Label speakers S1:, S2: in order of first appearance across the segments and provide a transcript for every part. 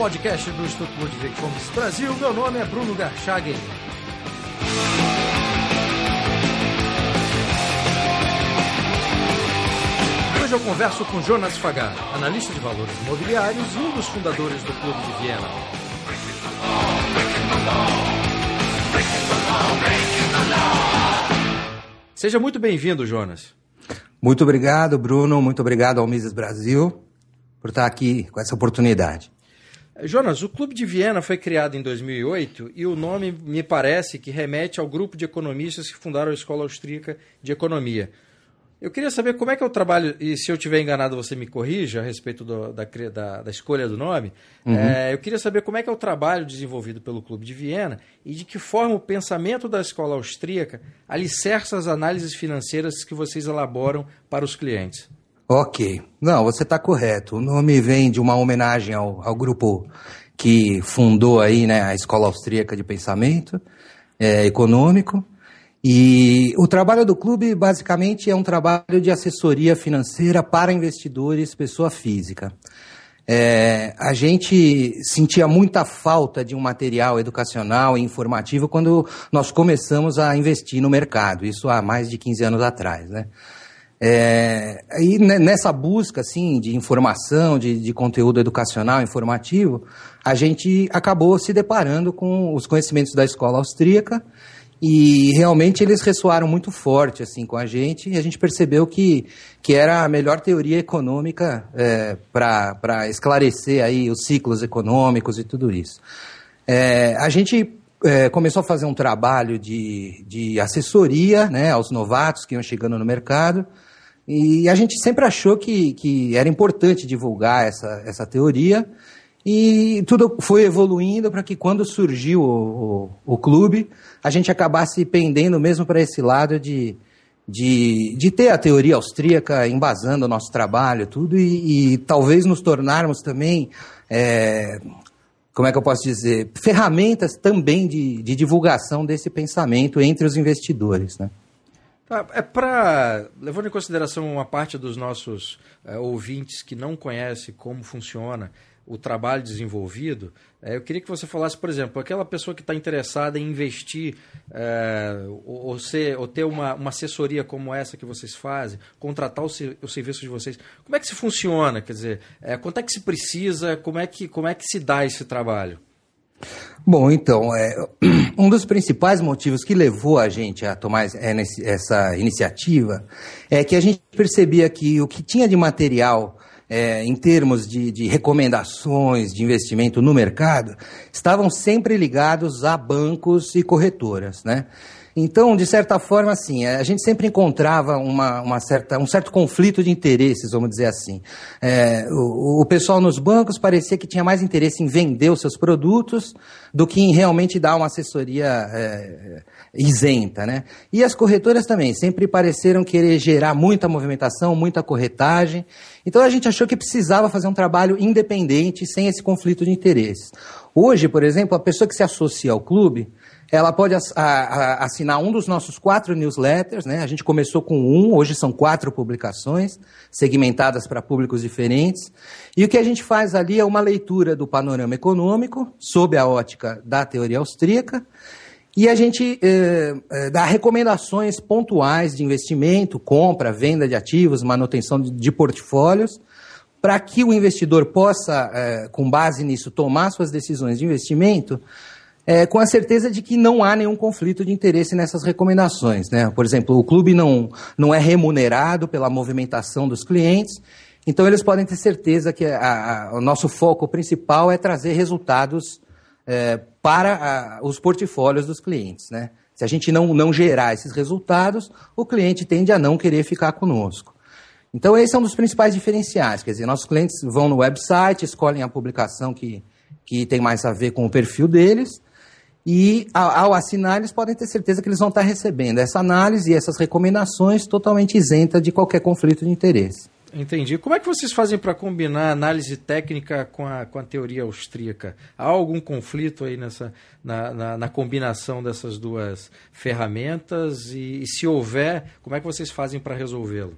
S1: podcast do Instituto Ludwig Fomes Brasil. Meu nome é Bruno Garchagen. Hoje eu converso com Jonas Fagar, analista de valores imobiliários e um dos fundadores do Clube de Viena. Seja muito bem-vindo, Jonas.
S2: Muito obrigado, Bruno. Muito obrigado ao Mises Brasil por estar aqui com essa oportunidade.
S1: Jonas, o Clube de Viena foi criado em 2008 e o nome me parece que remete ao grupo de economistas que fundaram a Escola Austríaca de Economia. Eu queria saber como é que é o trabalho, e se eu tiver enganado você me corrija a respeito do, da, da, da, escolha do nome. Uhum. É, eu queria saber como é que é o trabalho desenvolvido pelo Clube de Viena e de que forma o pensamento da escola austríaca alicerça as análises financeiras que vocês elaboram para os clientes.
S2: Ok. Não, você está correto. O nome vem de uma homenagem ao, ao grupo que fundou aí, né, a Escola Austríaca de Pensamento é, Econômico. E o trabalho do clube basicamente é um trabalho de assessoria financeira para investidores, pessoa física. É, a gente sentia muita falta de um material educacional e informativo quando nós começamos a investir no mercado, isso há mais de 15 anos atrás, né? É, e nessa busca assim, de informação, de, de conteúdo educacional, informativo, a gente acabou se deparando com os conhecimentos da escola austríaca e realmente eles ressoaram muito forte assim com a gente e a gente percebeu que, que era a melhor teoria econômica é, para esclarecer aí os ciclos econômicos e tudo isso. É, a gente é, começou a fazer um trabalho de, de assessoria né, aos novatos que iam chegando no mercado e a gente sempre achou que, que era importante divulgar essa, essa teoria e tudo foi evoluindo para que quando surgiu o, o, o, clube, a gente acabasse pendendo mesmo para esse lado de, de, de ter a teoria austríaca embasando o nosso trabalho, tudo, e, e talvez nos tornarmos também, é, como é que eu posso dizer, ferramentas também de, de divulgação desse pensamento entre os investidores. Né?
S1: Tá, é para levando em consideração uma parte dos nossos é, ouvintes que não conhece como funciona o trabalho desenvolvido, é, eu queria que você falasse, por exemplo, aquela pessoa que está interessada em investir é, ou, ou, ser, ou ter uma, uma assessoria como essa que vocês fazem, contratar o, o serviço de vocês, como é que se funciona? Quer dizer, quanto é que se precisa? Como é que, como é que se dá esse trabalho?
S2: Bom, então, é, um dos principais motivos que levou a gente a tomar essa iniciativa é que a gente percebia que o que tinha de material é, em termos de, de, recomendações de investimento no mercado, estavam sempre ligados a bancos e corretoras, né? Então, de certa forma, assim, a gente sempre encontrava uma, uma certa, um certo conflito de interesses, vamos dizer assim. É, o, o, pessoal nos bancos parecia que tinha mais interesse em vender os seus produtos do que em realmente dar uma assessoria é, isenta, né? E as corretoras também sempre pareceram querer gerar muita movimentação, muita corretagem. Então a gente achou que precisava fazer um trabalho independente, sem esse conflito de interesses. Hoje, por exemplo, a pessoa que se associa ao clube, ela pode assinar um dos nossos quatro newsletters, né? A gente começou com um, hoje são quatro publicações, segmentadas para públicos diferentes. E o que a gente faz ali é uma leitura do panorama econômico, sob a ótica da teoria austríaca, e a gente eh, eh dá recomendações pontuais de investimento, compra, venda de ativos, manutenção de, portfólios, para que o investidor possa, eh, com base nisso, tomar suas decisões de investimento é, com a certeza de que não há nenhum conflito de interesse nessas recomendações. Né? Por exemplo, o clube não, não é remunerado pela movimentação dos clientes, então eles podem ter certeza que a, a, o nosso foco principal é trazer resultados é, para a, os portfólios dos clientes. Né? Se a gente não, não gerar esses resultados, o cliente tende a não querer ficar conosco. Então, esse é um dos principais diferenciais. Quer dizer, nossos clientes vão no website, escolhem a publicação que, que tem mais a ver com o perfil deles, e ao assinar, eles podem ter certeza que eles vão estar recebendo essa análise e essas recomendações totalmente isenta de qualquer conflito de interesse.
S1: Entendi. Como é que vocês fazem para combinar análise técnica com a, com a teoria austríaca? Há algum conflito aí nessa, na, na, na combinação dessas duas ferramentas? E, e, se houver, como é que vocês fazem para resolvê-lo?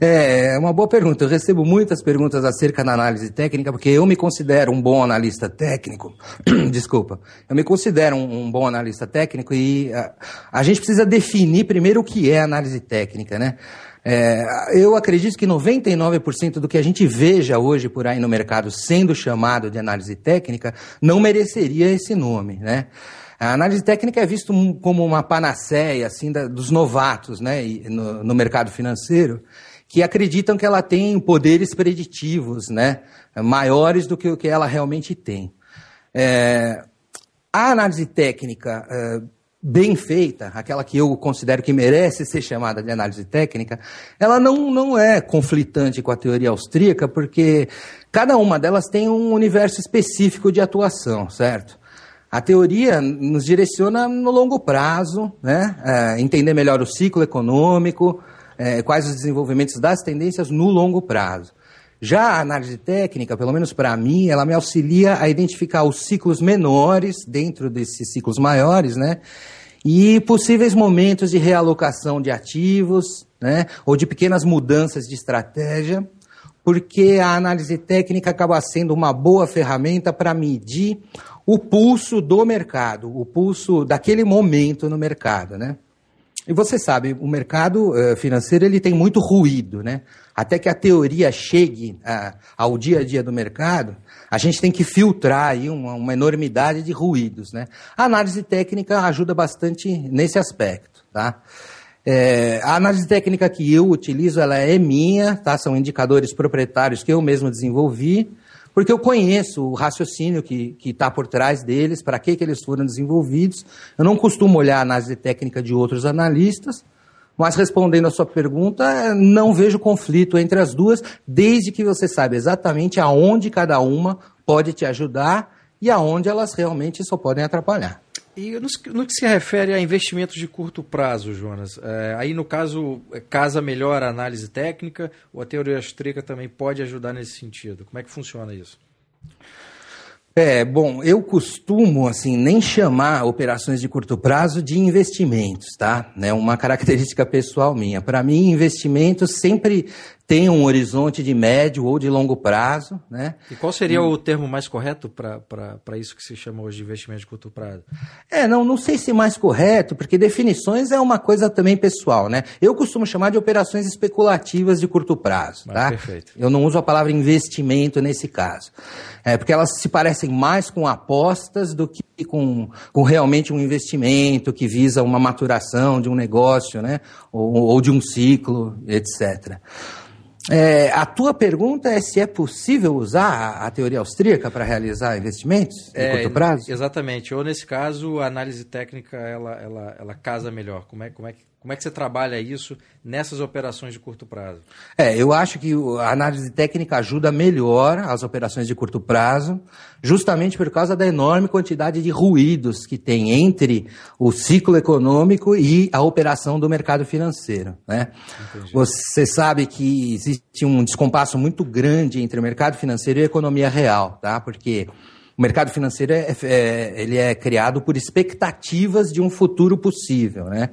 S2: É, é uma boa pergunta. Eu recebo muitas perguntas acerca da análise técnica, porque eu me considero um bom analista técnico. Desculpa. Eu me considero um, um bom analista técnico e a, a, gente precisa definir primeiro o que é análise técnica, né? É, eu acredito que 99% do que a gente veja hoje por aí no mercado sendo chamado de análise técnica não mereceria esse nome, né? A análise técnica é visto como uma panaceia assim da, dos novatos, né, no, no mercado financeiro que acreditam que ela tem poderes preditivos, né, maiores do que o que ela realmente tem. É, a análise técnica é, bem feita, aquela que eu considero que merece ser chamada de análise técnica, ela não, não é conflitante com a teoria austríaca, porque cada uma delas tem um universo específico de atuação, certo? A teoria nos direciona no longo prazo, né? É, entender melhor o ciclo econômico, é, quais os desenvolvimentos das tendências no longo prazo. Já a análise técnica, pelo menos para mim, ela me auxilia a identificar os ciclos menores dentro desses ciclos maiores, né? E possíveis momentos de realocação de ativos, né? Ou de pequenas mudanças de estratégia, porque a análise técnica acaba sendo uma boa ferramenta para medir o pulso do mercado, o pulso daquele momento no mercado, né? E você sabe, o mercado uh, financeiro ele tem muito ruído, né? Até que a teoria chegue ao dia a dia do mercado, a gente tem que filtrar aí uma, uma, enormidade de ruídos, né? A análise técnica ajuda bastante nesse aspecto, tá? É, a análise técnica que eu utilizo, ela é minha, tá? São indicadores proprietários que eu mesmo desenvolvi porque eu conheço o raciocínio que está por trás deles, para que, que eles foram desenvolvidos. Eu não costumo olhar a análise técnica de outros analistas, mas respondendo a sua pergunta, não vejo conflito entre as duas, desde que você saiba exatamente aonde cada uma pode te ajudar e aonde elas realmente só podem atrapalhar.
S1: E no, que se refere a investimentos de curto prazo, Jonas, é, aí no caso, é, casa melhor a análise técnica ou a teoria austríaca também pode ajudar nesse sentido? Como é que funciona isso?
S2: É, bom, eu costumo, assim, nem chamar operações de curto prazo de investimentos, tá? É uma característica pessoal minha. Para mim, investimentos sempre tem um horizonte de médio ou de longo prazo. Né?
S1: E qual seria o termo mais correto para isso que se chama hoje de investimento de curto prazo?
S2: É, não, não sei se mais correto, porque definições é uma coisa também pessoal. Né? Eu costumo chamar de operações especulativas de curto prazo. tá?
S1: Perfeito.
S2: Eu não uso a palavra investimento nesse caso. É, porque elas se parecem mais com apostas do que com, com realmente um investimento que visa uma maturação de um negócio, né? ou, ou de um ciclo, etc. É, a tua pergunta é se é possível usar a, teoria austríaca para realizar investimentos de é, curto prazo?
S1: Exatamente. Ou nesse caso, a análise técnica ela, ela, ela casa melhor. Como é, como é que como é que você trabalha isso nessas operações de curto prazo?
S2: É, eu acho que a análise técnica ajuda melhor as operações de curto prazo, justamente por causa da enorme quantidade de ruídos que tem entre o ciclo econômico e a operação do mercado financeiro. Né? Você sabe que existe um descompasso muito grande entre o mercado financeiro e a economia real, tá? Porque o mercado financeiro é, é, ele é criado por expectativas de um futuro possível, né?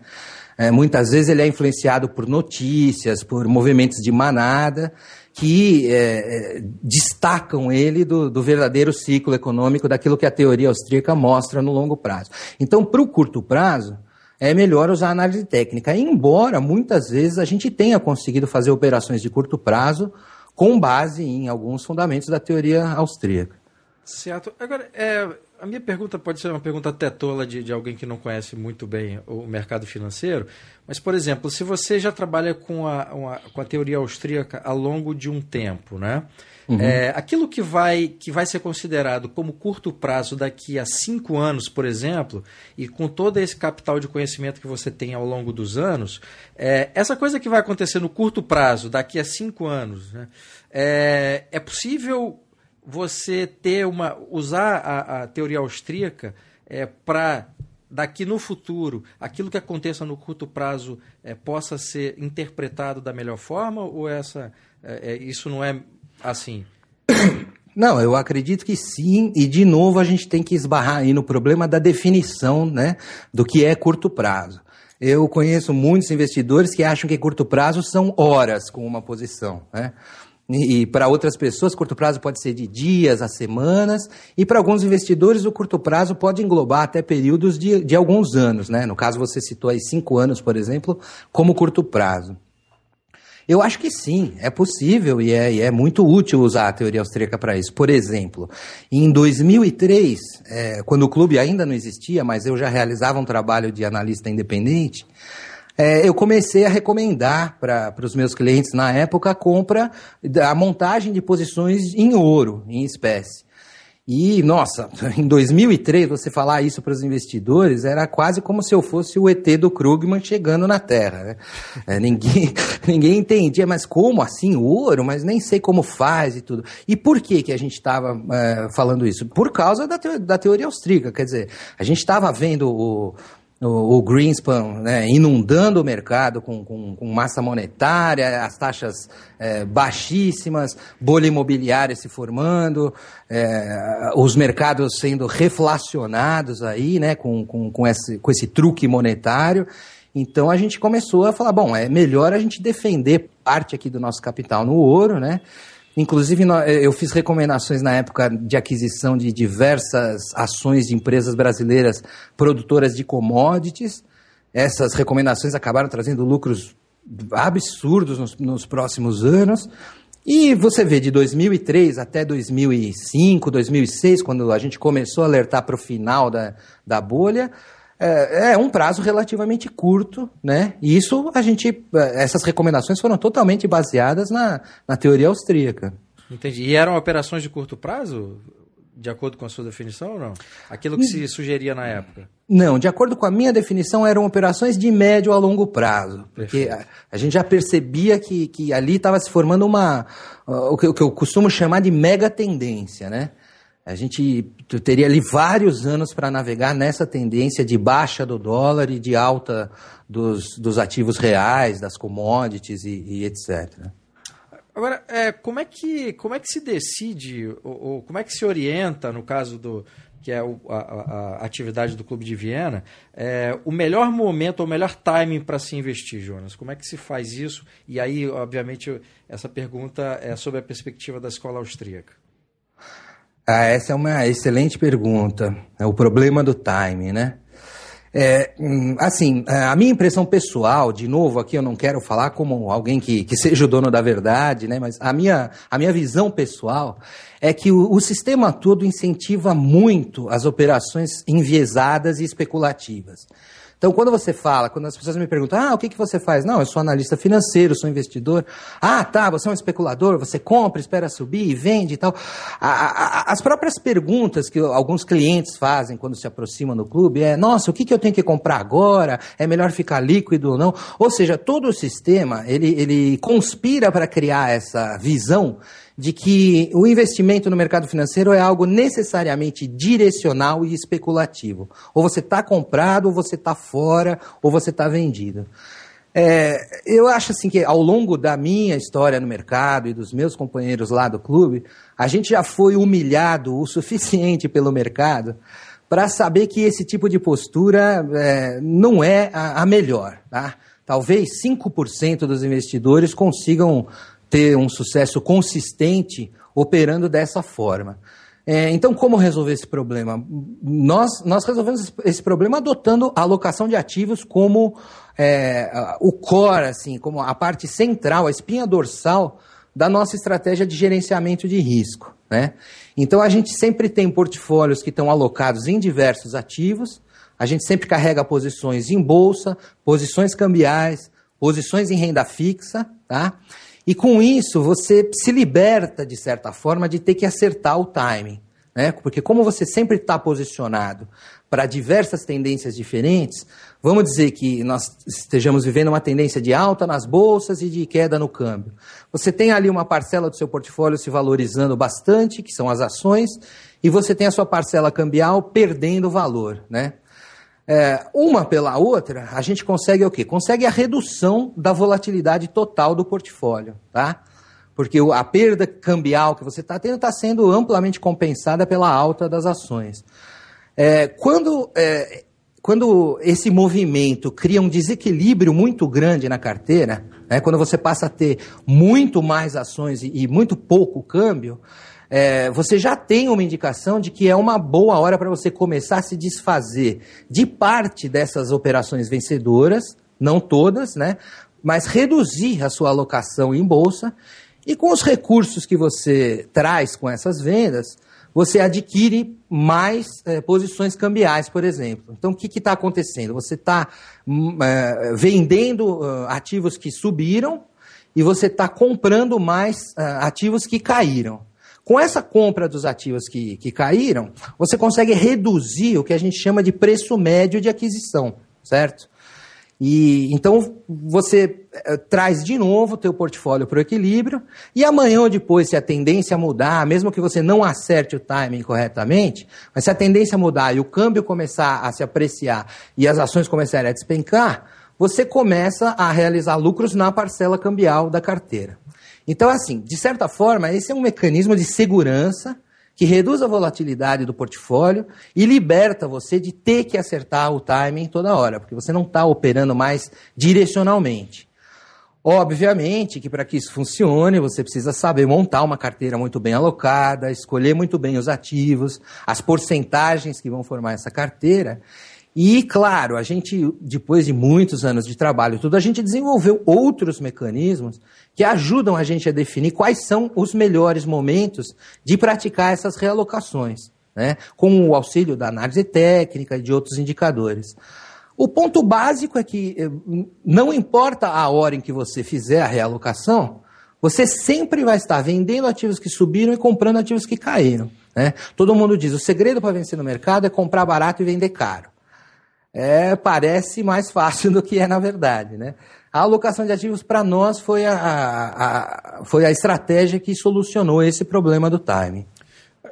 S2: É, muitas vezes ele é influenciado por notícias, por movimentos de manada, que é, é, destacam ele do, do, verdadeiro ciclo econômico, daquilo que a teoria austríaca mostra no longo prazo. Então, para o curto prazo, é melhor usar análise técnica, embora muitas vezes a gente tenha conseguido fazer operações de curto prazo com base em alguns fundamentos da teoria austríaca.
S1: Certo. Agora, é, a minha pergunta pode ser uma pergunta até tola de, de alguém que não conhece muito bem o mercado financeiro, mas, por exemplo, se você já trabalha com a, uma, com a teoria austríaca ao longo de um tempo, né? Uhum. É, aquilo que vai, que vai ser considerado como curto prazo daqui a cinco anos, por exemplo, e com todo esse capital de conhecimento que você tem ao longo dos anos, é, essa coisa que vai acontecer no curto prazo, daqui a cinco anos, né, é, é possível você ter uma usar a, a teoria austríaca é, para daqui no futuro aquilo que aconteça no curto prazo é, possa ser interpretado da melhor forma ou essa é, é isso não é assim?
S2: Não, eu acredito que sim, e de novo a gente tem que esbarrar aí no problema da definição né, do que é curto prazo. Eu conheço muitos investidores que acham que curto prazo são horas com uma posição. Né? E, para outras pessoas, curto prazo pode ser de dias a semanas, e para alguns investidores, o curto prazo pode englobar até períodos de, de alguns anos. Né? No caso, você citou aí cinco anos, por exemplo, como curto prazo. Eu acho que sim, é possível e é, e é muito útil usar a teoria austríaca para isso. Por exemplo, em 2003, é, quando o clube ainda não existia, mas eu já realizava um trabalho de analista independente, é, eu comecei a recomendar para os meus clientes na época a compra, a montagem de posições em ouro, em espécie. E, nossa, em 2003, você falar isso para os investidores era quase como se eu fosse o ET do Krugman chegando na Terra. Né? É, ninguém, ninguém entendia, mas como assim ouro? Mas nem sei como faz e tudo. E por que, que a gente estava é, falando isso? Por causa da, te, da teoria austríaca. Quer dizer, a gente estava vendo o, o, o Greenspan né, inundando o mercado com, com, com, massa monetária, as taxas é, baixíssimas, bolha imobiliária se formando, é, os mercados sendo reflacionados aí, né, com, com, com, esse, com esse truque monetário. Então a gente começou a falar, bom, é melhor a gente defender parte aqui do nosso capital no ouro, né? Inclusive, eu fiz recomendações na época de aquisição de diversas ações de empresas brasileiras produtoras de commodities. Essas recomendações acabaram trazendo lucros absurdos nos, nos próximos anos. E você vê de 2003 até 2005, 2006, quando a gente começou a alertar para o final da, da bolha, é, é, um prazo relativamente curto, né? E isso a gente, essas recomendações foram totalmente baseadas na, na teoria austríaca.
S1: Entendi. E eram operações de curto prazo, de acordo com a sua definição ou não? Aquilo que se sugeria na época?
S2: Não, de acordo com a minha definição, eram operações de médio a longo prazo. Porque a, a, gente já percebia que, que ali estava se formando uma, uh, o, que, o que eu costumo chamar de mega tendência, né? A gente teria ali vários anos para navegar nessa tendência de baixa do dólar e de alta dos, dos ativos reais, das commodities e, e etc.
S1: Agora, é, como, é que, como é que se decide, ou, ou, como é que se orienta, no caso do que é o, a, a, atividade do Clube de Viena, é, o melhor momento, o melhor timing para se investir, Jonas? Como é que se faz isso? E aí, obviamente, essa pergunta é sobre a perspectiva da escola austríaca.
S2: Ah, essa é uma excelente pergunta. É o problema do time, né? É, hum, assim, é, a minha impressão pessoal, de novo, aqui eu não quero falar como alguém que, que seja o dono da verdade, né? Mas a minha, a minha visão pessoal é que o, o sistema todo incentiva muito as operações enviesadas e especulativas. Então, quando você fala, quando as pessoas me perguntam, ah, o que, que você faz? Não, eu sou analista financeiro, sou investidor. Ah, tá, você é um especulador, você compra, espera subir e vende e tal. A, a, as próprias perguntas que alguns clientes fazem quando se aproximam do clube é, nossa, o que, que eu tenho que comprar agora? É melhor ficar líquido ou não? Ou seja, todo o sistema, ele, ele conspira para criar essa visão de que o investimento no mercado financeiro é algo necessariamente direcional e especulativo. Ou você está comprado, ou você está fora, ou você está vendido. É, eu acho assim que ao longo da minha história no mercado e dos meus companheiros lá do clube, a gente já foi humilhado o suficiente pelo mercado para saber que esse tipo de postura é, não é a, a melhor. Tá? Talvez 5% dos investidores consigam ter um sucesso consistente operando dessa forma. É, então, como resolver esse problema? Nós, nós resolvemos esse problema adotando a alocação de ativos como é, o core, assim, como a parte central, a espinha dorsal da nossa estratégia de gerenciamento de risco. Né? Então, a gente sempre tem portfólios que estão alocados em diversos ativos, a gente sempre carrega posições em bolsa, posições cambiais, posições em renda fixa, tá? E com isso, você se liberta, de certa forma, de ter que acertar o timing. Né? Porque como você sempre está posicionado para diversas tendências diferentes, vamos dizer que nós estejamos vivendo uma tendência de alta nas bolsas e de queda no câmbio. Você tem ali uma parcela do seu portfólio se valorizando bastante, que são as ações, e você tem a sua parcela cambial perdendo valor, né? É, uma pela outra, a gente consegue o quê? Consegue a redução da volatilidade total do portfólio, tá? Porque a perda cambial que você está tendo está sendo amplamente compensada pela alta das ações. É, quando, é, quando esse movimento cria um desequilíbrio muito grande na carteira, né, quando você passa a ter muito mais ações e, e muito pouco câmbio, é, você já tem uma indicação de que é uma boa hora para você começar a se desfazer de parte dessas operações vencedoras, não todas, né? Mas reduzir a sua alocação em bolsa e com os recursos que você traz com essas vendas, você adquire mais é, posições cambiais, por exemplo. Então, o que está acontecendo? Você está hum, é, vendendo uh, ativos que subiram e você está comprando mais uh, ativos que caíram. Com essa compra dos ativos que, que caíram, você consegue reduzir o que a gente chama de preço médio de aquisição, certo? E então você é, traz de novo o teu portfólio para o equilíbrio e amanhã ou depois, se a tendência mudar, mesmo que você não acerte o timing corretamente, mas se a tendência mudar e o câmbio começar a se apreciar e as ações começarem a despencar, você começa a realizar lucros na parcela cambial da carteira. Então, assim, de certa forma, esse é um mecanismo de segurança que reduz a volatilidade do portfólio e liberta você de ter que acertar o timing toda hora, porque você não está operando mais direcionalmente. Obviamente que para que isso funcione, você precisa saber montar uma carteira muito bem alocada, escolher muito bem os ativos, as porcentagens que vão formar essa carteira. E, claro, a gente, depois de muitos anos de trabalho, tudo, a gente desenvolveu outros mecanismos que ajudam a gente a definir quais são os melhores momentos de praticar essas realocações, né? com o auxílio da análise técnica e de outros indicadores. O ponto básico é que eh, não importa a hora em que você fizer a realocação, você sempre vai estar vendendo ativos que subiram e comprando ativos que caíram. Né? Todo mundo diz: o segredo para vencer no mercado é comprar barato e vender caro. É, parece mais fácil do que é na verdade. Né? A alocação de ativos para nós foi a, a, a, foi a estratégia que solucionou esse problema do timing.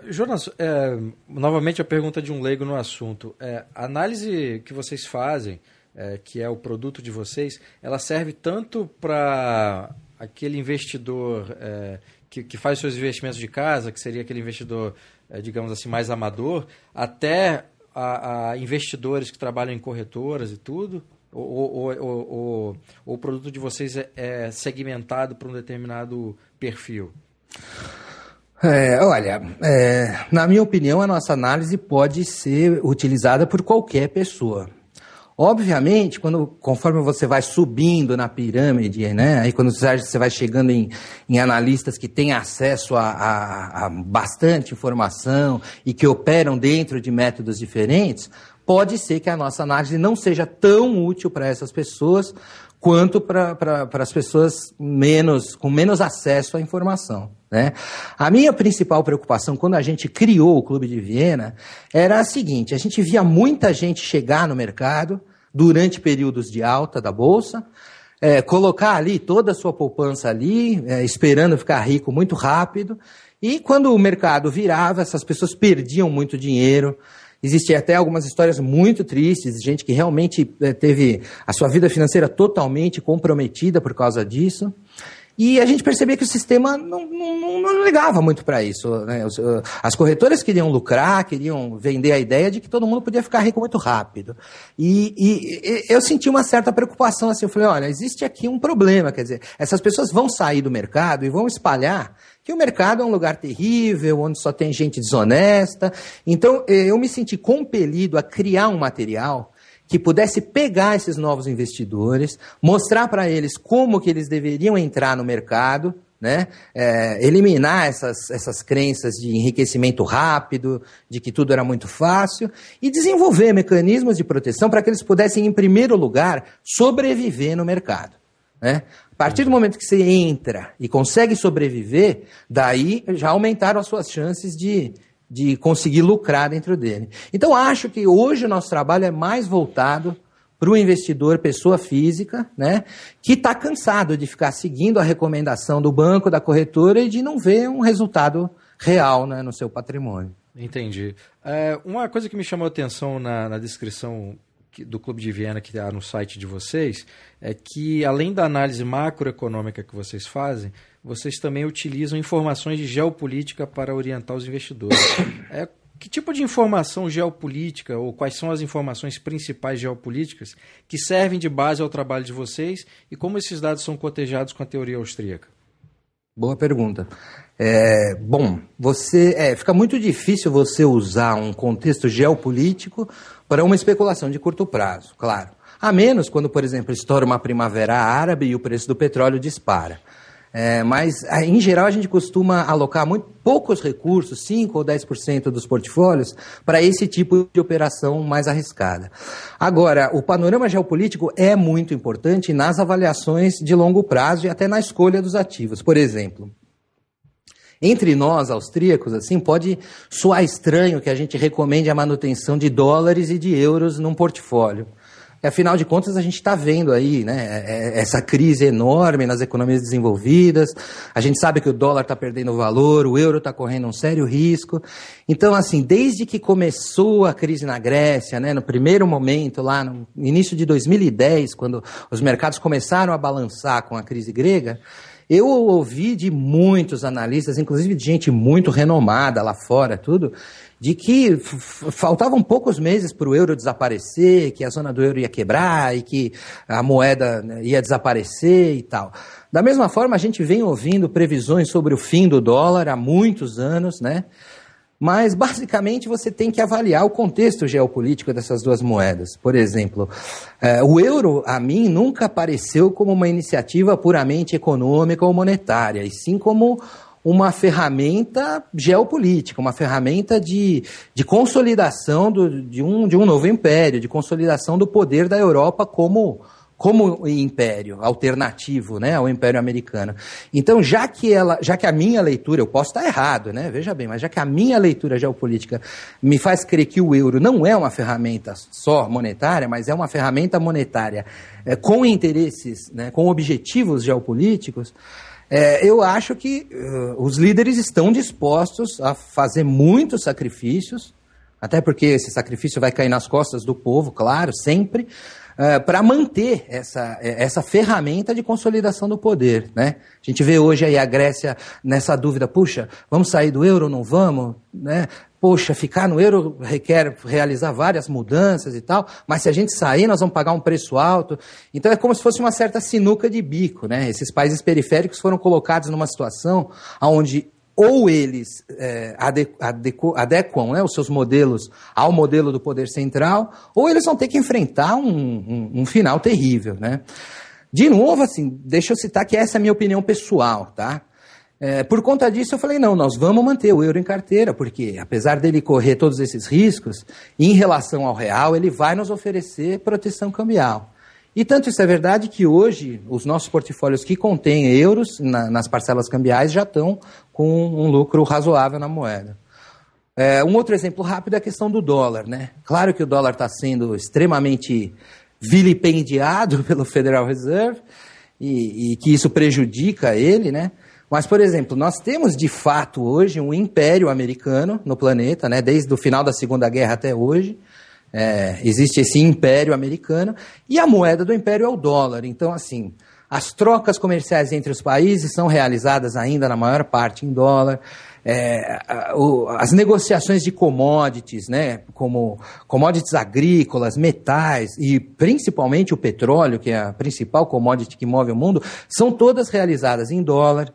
S1: Jonas, é, novamente a pergunta de um leigo no assunto. É, a análise que vocês fazem, é, que é o produto de vocês, ela serve tanto para aquele investidor é, que, que, faz seus investimentos de casa, que seria aquele investidor, é, digamos assim, mais amador, até a, a investidores que trabalham em corretoras e tudo? ou, o produto de vocês é, é segmentado para um determinado perfil?
S2: É, olha, é, na minha opinião, a nossa análise pode ser utilizada por qualquer pessoa. Obviamente, quando, conforme você vai subindo na pirâmide, né, aí quando você vai chegando em, em analistas que têm acesso a, a, a bastante informação e que operam dentro de métodos diferentes, pode ser que a nossa análise não seja tão útil para essas pessoas quanto para as pessoas menos, com menos acesso à informação. Né? A minha principal preocupação quando a gente criou o Clube de Viena era a seguinte: a gente via muita gente chegar no mercado durante períodos de alta da Bolsa, é, colocar ali toda a sua poupança ali, é, esperando ficar rico muito rápido, e quando o mercado virava, essas pessoas perdiam muito dinheiro, Existem até algumas histórias muito tristes, gente que realmente eh, teve a sua vida financeira totalmente comprometida por causa disso. E a gente percebia que o sistema não, não, não ligava muito para isso. Né? Eh, as corretoras queriam lucrar, queriam vender a ideia de que todo mundo podia ficar rico muito rápido. E, e, e, eu senti uma certa preocupação assim. Eu falei: olha, existe aqui um problema. Quer dizer, essas pessoas vão sair do mercado e vão espalhar que o mercado é um lugar terrível, onde só tem gente desonesta. Então, eh, eu me senti compelido a criar um material que pudesse pegar esses novos investidores, mostrar para eles como que eles deveriam entrar no mercado, né? É, eliminar essas, essas crenças de enriquecimento rápido, de que tudo era muito fácil, e desenvolver mecanismos de proteção para que eles pudessem, em primeiro lugar, sobreviver no mercado. Né? A partir do momento que você entra e consegue sobreviver, daí já aumentaram as suas chances de, de conseguir lucrar dentro dele. Então, acho que hoje o nosso trabalho é mais voltado para o investidor, pessoa física, né, que está cansado de ficar seguindo a recomendação do banco, da corretora e de não ver um resultado real né, no seu patrimônio.
S1: Entendi. É, uma coisa que me chamou a atenção na, na descrição do Clube de Viena que está no site de vocês é que, além da análise macroeconômica que vocês fazem, vocês também utilizam informações de geopolítica para orientar os investidores. É, Que tipo de informação geopolítica, ou quais são as informações principais geopolíticas que servem de base ao trabalho de vocês e como esses dados são cotejados com a teoria austríaca?
S2: Boa pergunta. É, bom, você é, fica muito difícil você usar um contexto geopolítico para uma especulação de curto prazo, claro. A menos quando, por exemplo, estoura uma primavera árabe e o preço do petróleo dispara. É, mas, em geral, a gente costuma alocar muito poucos recursos, 5 ou 10% dos portfólios, para esse tipo de operação mais arriscada. Agora, o panorama geopolítico é muito importante nas avaliações de longo prazo e até na escolha dos ativos. Por exemplo, entre nós, austríacos, assim, pode soar estranho que a gente recomende a manutenção de dólares e de euros num portfólio. Afinal de contas, a gente está vendo aí né, é, é, essa crise enorme nas economias desenvolvidas. A gente sabe que o dólar está perdendo valor, o euro está correndo um sério risco. Então, assim, desde que começou a crise na Grécia, né, no primeiro momento, lá no início de 2010, quando os mercados começaram a balançar com a crise grega, eu ouvi de muitos analistas, inclusive de gente muito renomada lá fora, tudo, de que faltavam poucos meses para o euro desaparecer, que a zona do euro ia quebrar e que a moeda né, ia desaparecer e tal. Da mesma forma, a gente vem ouvindo previsões sobre o fim do dólar há muitos anos, né? Mas, basicamente, você tem que avaliar o contexto geopolítico dessas duas moedas. Por exemplo, eh, o euro, a mim, nunca apareceu como uma iniciativa puramente econômica ou monetária, e sim como uma ferramenta geopolítica, uma ferramenta de, de consolidação do, de, um, de um novo império, de consolidação do poder da Europa como, como império alternativo né, ao império americano. Então, já que, ela, já que a minha leitura, eu posso estar errado, né, veja bem, mas já que a minha leitura geopolítica me faz crer que o euro não é uma ferramenta só monetária, mas é uma ferramenta monetária é, com interesses, né, com objetivos geopolíticos, é, eu acho que uh, os líderes estão dispostos a fazer muitos sacrifícios, até porque esse sacrifício vai cair nas costas do povo, claro, sempre, uh, para manter essa, essa ferramenta de consolidação do poder. Né? A gente vê hoje aí a Grécia nessa dúvida, puxa, vamos sair do euro ou não vamos? Né? poxa, ficar no euro requer realizar várias mudanças e tal, mas se a gente sair, nós vamos pagar um preço alto. Então é como se fosse uma certa sinuca de bico, né? Esses países periféricos foram colocados numa situação onde ou eles é, adequam né, os seus modelos ao modelo do poder central, ou eles vão ter que enfrentar um, um, um final terrível, né? De novo, assim, deixa eu citar que essa é a minha opinião pessoal, tá? É, por conta disso, eu falei: não, nós vamos manter o euro em carteira, porque apesar dele correr todos esses riscos, em relação ao real, ele vai nos oferecer proteção cambial. E tanto isso é verdade que hoje os nossos portfólios que contêm euros na, nas parcelas cambiais já estão com um lucro razoável na moeda. É, um outro exemplo rápido é a questão do dólar. Né? Claro que o dólar está sendo extremamente vilipendiado pelo Federal Reserve e, e que isso prejudica ele, né? Mas, por exemplo, nós temos de fato hoje um império americano no planeta, né? desde o final da Segunda Guerra até hoje. É, existe esse império americano e a moeda do império é o dólar. Então, assim, as trocas comerciais entre os países são realizadas ainda na maior parte em dólar. É, as negociações de commodities, né, como commodities agrícolas, metais e principalmente o petróleo, que é a principal commodity que move o mundo, são todas realizadas em dólar.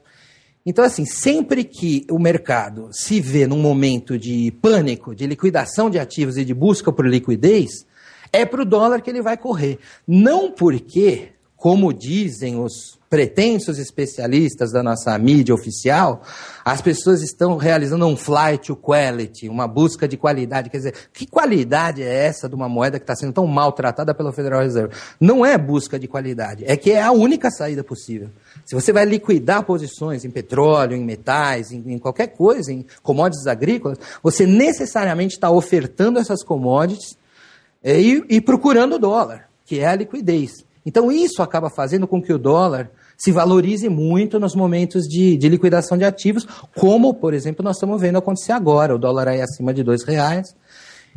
S2: Então, assim, sempre que o mercado se vê num momento de pânico, de liquidação de ativos e de busca por liquidez, é para o dólar que ele vai correr. Não porque, como dizem os pretensos especialistas da nossa mídia oficial, as pessoas estão realizando um flight to quality, uma busca de qualidade. Quer dizer, que qualidade é essa de uma moeda que está sendo tão maltratada pela Federal Reserve? Não é busca de qualidade, é que é a única saída possível. Se você vai liquidar posições em petróleo, em metais, em, em qualquer coisa, em commodities agrícolas, você necessariamente está ofertando essas commodities é, e, e procurando o dólar, que é a liquidez. Então, isso acaba fazendo com que o dólar se valorize muito nos momentos de, de liquidação de ativos, como, por exemplo, nós estamos vendo acontecer agora, o dólar aí acima de dois reais.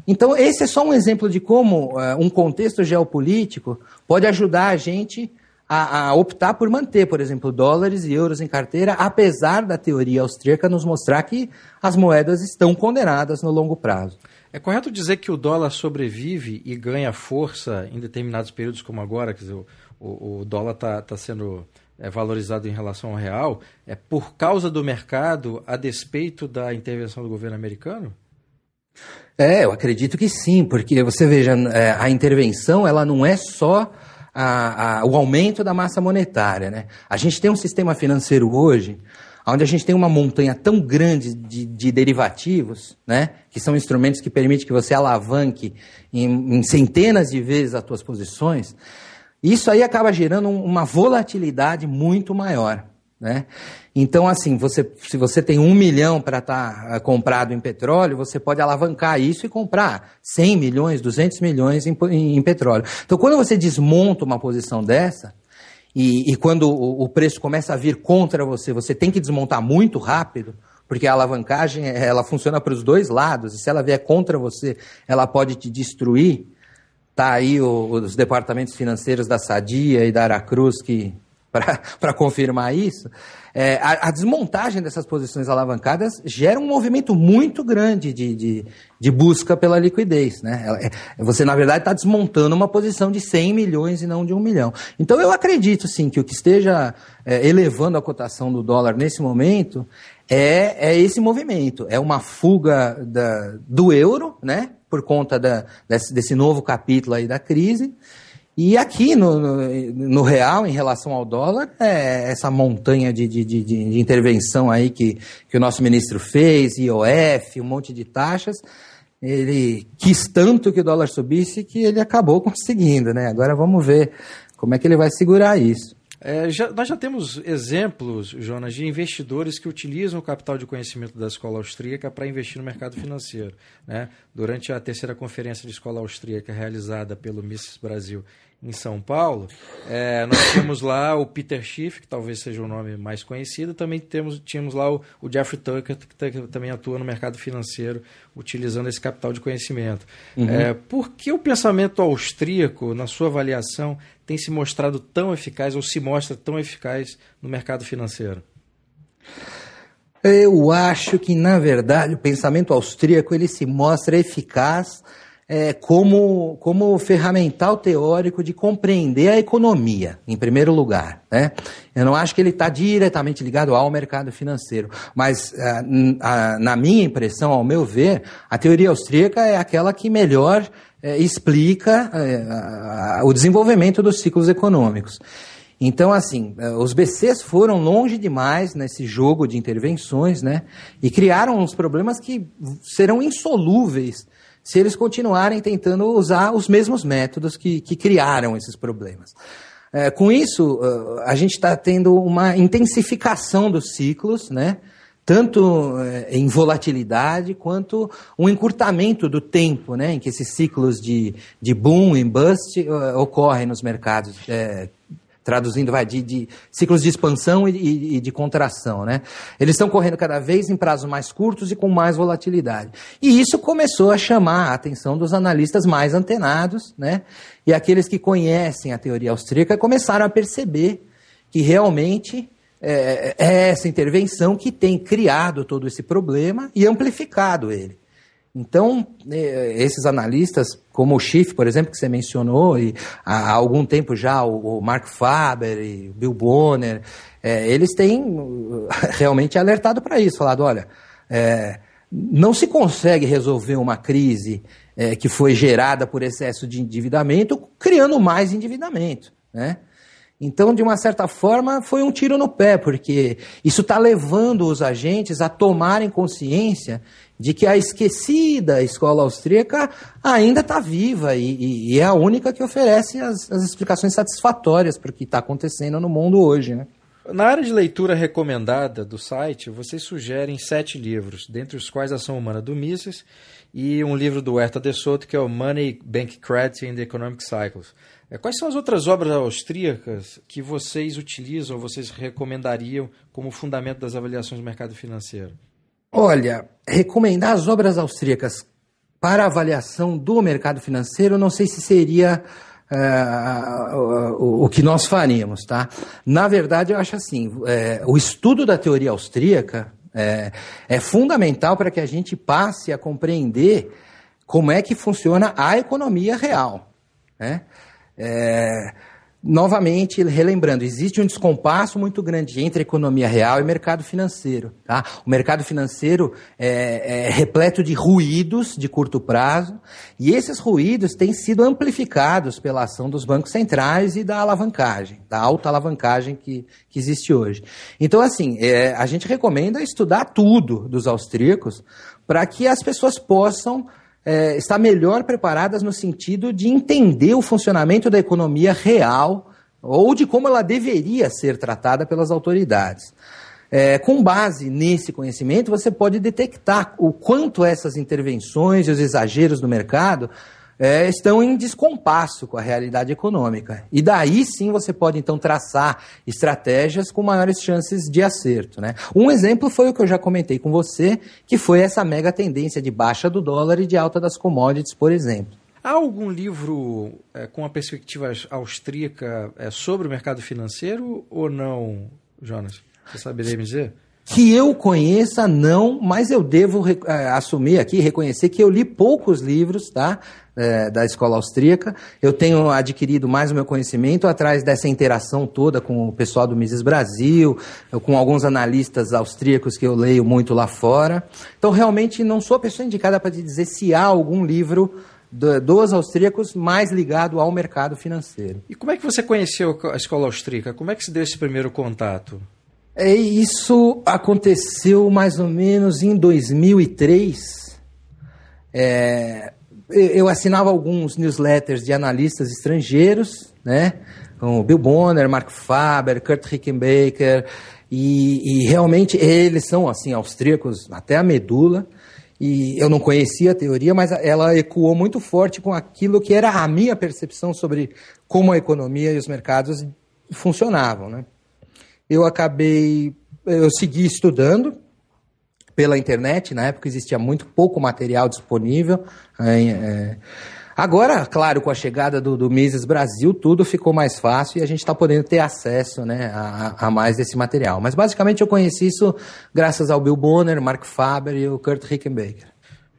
S2: Então, esse é só um exemplo de como uh, um contexto geopolítico pode ajudar a gente a, a, optar por manter, por exemplo, dólares e euros em carteira, apesar da teoria austríaca nos mostrar que as moedas estão condenadas no longo prazo.
S1: É correto dizer que o dólar sobrevive e ganha força em determinados períodos, como agora, quer dizer, o, o, dólar está tá sendo é, valorizado em relação ao real, é por causa do mercado, a despeito da intervenção do governo americano?
S2: É, eu acredito que sim, porque você veja, é, a intervenção ela não é só a, a, o aumento da massa monetária. Né? A gente tem um sistema financeiro hoje onde a gente tem uma montanha tão grande de, de derivativos, né, que são instrumentos que permitem que você alavanque em, em centenas de vezes as suas posições, isso aí acaba gerando uma volatilidade muito maior. Né? Então, assim, você, se você tem um milhão para estar tá, uh, comprado em petróleo, você pode alavancar isso e comprar 100 milhões, 200 milhões em, em, em petróleo. Então, quando você desmonta uma posição dessa, e, e quando o, o, preço começa a vir contra você, você tem que desmontar muito rápido, porque a alavancagem ela funciona para os dois lados, e se ela vier contra você, ela pode te destruir. Tá aí o, os departamentos financeiros da Sadia e da Aracruz que para confirmar isso, é, a, a, desmontagem dessas posições alavancadas gera um movimento muito grande de, de, de busca pela liquidez. Né? É, você, na verdade, está desmontando uma posição de 100 milhões e não de 1 milhão. Então, eu acredito, sim, que o que esteja é, elevando a cotação do dólar nesse momento é, é esse movimento. É uma fuga da, do euro, né? por conta da, desse, desse novo capítulo aí da crise, e aqui no, no, no, real, em relação ao dólar, é essa montanha de, de, de, de, intervenção aí que, que o nosso ministro fez, IOF, um monte de taxas, ele quis tanto que o dólar subisse que ele acabou conseguindo, né? Agora vamos ver como é que ele vai segurar isso.
S1: É, já, nós já temos exemplos, Jonas, de investidores que utilizam o capital de conhecimento da escola austríaca para investir no mercado financeiro. Né? Durante a terceira conferência de escola austríaca realizada pelo Miss Brasil em São Paulo, é, nós temos lá o Peter Schiff, que talvez seja o nome mais conhecido, também temos, tínhamos lá o, o Jeffrey Tucker, que também atua no mercado financeiro, utilizando esse capital de conhecimento. Uhum. É, por que o pensamento austríaco, na sua avaliação, tem se mostrado tão eficaz ou se mostra tão eficaz no mercado financeiro?
S2: Eu acho que, na verdade, o pensamento austríaco ele se mostra eficaz é, como, como ferramental teórico de compreender a economia, em primeiro lugar. Né? Eu não acho que ele está diretamente ligado ao mercado financeiro, mas a, na minha impressão, ao meu ver, a teoria austríaca é aquela que melhor é, explica é, o desenvolvimento dos ciclos econômicos. Então, assim, é, os BCs foram longe demais nesse jogo de intervenções, né? E criaram uns problemas que serão insolúveis se eles continuarem tentando usar os mesmos métodos que, que criaram esses problemas. É, com isso, a gente está tendo uma intensificação dos ciclos, né? tanto em volatilidade quanto um encurtamento do tempo né? em que esses ciclos de, de boom e bust ocorrem nos mercados é, traduzindo vai, de, de ciclos de expansão e, e, de contração. Né? Eles estão correndo cada vez em prazos mais curtos e com mais volatilidade. E isso começou a chamar a atenção dos analistas mais antenados, né? e aqueles que conhecem a teoria austríaca começaram a perceber que realmente é, é essa intervenção que tem criado todo esse problema e amplificado ele. Então, é, esses analistas, como o Schiff, por exemplo, que você mencionou, e há algum tempo já o Mark Faber e o Bill Bonner, é, eles têm realmente alertado para isso, falado, olha, é, não se consegue resolver uma crise é, que foi gerada por excesso de endividamento criando mais endividamento, né? Então, de uma certa forma, foi um tiro no pé, porque isso está levando os agentes a tomarem consciência de que a esquecida escola austríaca ainda está viva e, e, é a única que oferece as, as explicações satisfatórias para o que está acontecendo no mundo hoje. Né?
S1: Na área de leitura recomendada do site, vocês sugerem sete livros, dentre os quais Ação Humana do Mises e um livro do Herta de Soto, que é o Money, Bank Credit and the Economic Cycles. É, quais são as outras obras austríacas que vocês utilizam, vocês recomendariam como fundamento das avaliações do mercado financeiro?
S2: Olha, recomendar as obras austríacas para avaliação do mercado financeiro, não sei se seria é, o, o, que nós faríamos, tá? Na verdade, eu acho assim, é, o estudo da teoria austríaca é, é fundamental para que a gente passe a compreender como é que funciona a economia real, né? É, novamente, relembrando, existe um descompasso muito grande entre economia real e mercado financeiro. Tá? O mercado financeiro é, é, repleto de ruídos de curto prazo, e esses ruídos têm sido amplificados pela ação dos bancos centrais e da alavancagem, da alta alavancagem que, que existe hoje. Então, assim, é, a gente recomenda estudar tudo dos austríacos para que as pessoas possam é, estar melhor preparadas no sentido de entender o funcionamento da economia real ou de como ela deveria ser tratada pelas autoridades. É, com base nesse conhecimento, você pode detectar o quanto essas intervenções e os exageros do mercado é, estão em descompasso com a realidade econômica. E daí sim você pode então traçar estratégias com maiores chances de acerto. Né? Um exemplo foi o que eu já comentei com você, que foi essa mega tendência de baixa do dólar e de alta das commodities, por exemplo.
S1: Há algum livro é, com a perspectiva austríaca é, sobre o mercado financeiro ou não, Jonas? Você saberia me dizer?
S2: Que eu conheça, não, mas eu devo é, assumir aqui, reconhecer que eu li poucos livros, tá? É, da escola austríaca. Eu tenho adquirido mais o meu conhecimento atrás dessa interação toda com o pessoal do Mises Brasil, com alguns analistas austríacos que eu leio muito lá fora. Então, realmente, não sou a pessoa indicada para te dizer se há algum livro dos austríacos mais ligado ao mercado financeiro.
S1: E como é que você conheceu a escola austríaca? Como é que se deu esse primeiro contato?
S2: É, isso aconteceu mais ou menos em 2003. É, eu assinava alguns newsletters de analistas estrangeiros, né? Com Bill Bonner, Mark Faber, Kurt Rickenbacker, e, e realmente eles são assim austríacos até a medula. E eu não conhecia a teoria, mas ela ecoou muito forte com aquilo que era a minha percepção sobre como a economia e os mercados funcionavam, né? Eu acabei, eu segui estudando pela internet, na época existia muito pouco material disponível. É, agora, claro, com a chegada do, do Mises Brasil, tudo ficou mais fácil e a gente está podendo ter acesso né, a, a, mais desse material. Mas basicamente eu conheci isso graças ao Bill Bonner, Mark Faber e o Kurt Rickenbacker.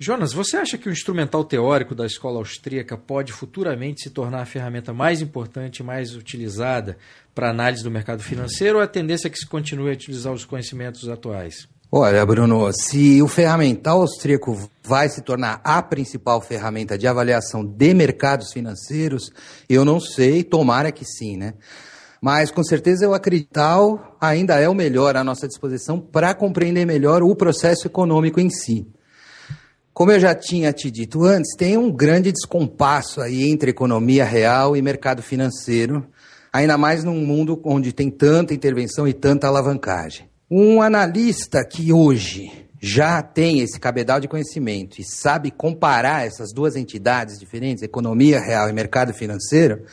S1: Jonas, você acha que o instrumental teórico da escola austríaca pode futuramente se tornar a ferramenta mais importante mais utilizada para análise do mercado financeiro ou a tendência é que se continue a utilizar os conhecimentos atuais?
S2: Olha, Bruno, se o ferramental austríaco vai se tornar a principal ferramenta de avaliação de mercados financeiros, eu não sei, tomara que sim, né? Mas com certeza o acredital ainda é o melhor à nossa disposição para compreender melhor o processo econômico em si. Como eu já tinha te dito antes, tem um grande descompasso aí entre economia real e mercado financeiro, ainda mais num mundo onde tem tanta intervenção e tanta alavancagem. Um analista que hoje já tem esse cabedal de conhecimento e sabe comparar essas duas entidades diferentes, economia real e mercado financeiro,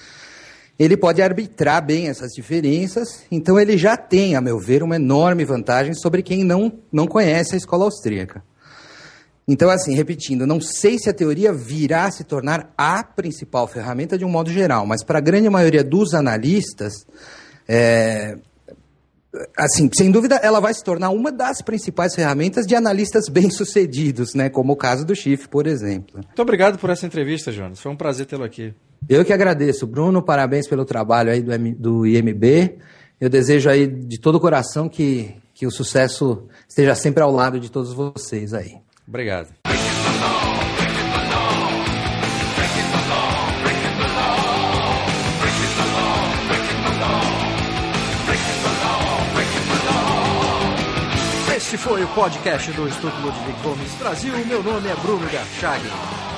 S2: ele pode arbitrar bem essas diferenças, então ele já tem, a meu ver, uma enorme vantagem sobre quem não, não conhece a escola austríaca. Então, assim, repetindo, não sei se a teoria virá se tornar a principal ferramenta de um modo geral, mas para a grande maioria dos analistas, é, assim, sem dúvida, ela vai se tornar uma das principais ferramentas de analistas bem-sucedidos, né? Como o caso do Schiff, por exemplo.
S1: Muito obrigado por essa entrevista, Jonas. Foi um prazer tê-lo aqui.
S2: Eu que agradeço, Bruno. Parabéns pelo trabalho aí do, do IMB. Eu desejo aí de todo o coração que, que o sucesso esteja sempre ao lado de todos vocês aí.
S1: Obrigado. Este foi o podcast do Instituto Ludwig Gomes Brasil. Meu nome é Bruno Garchagen.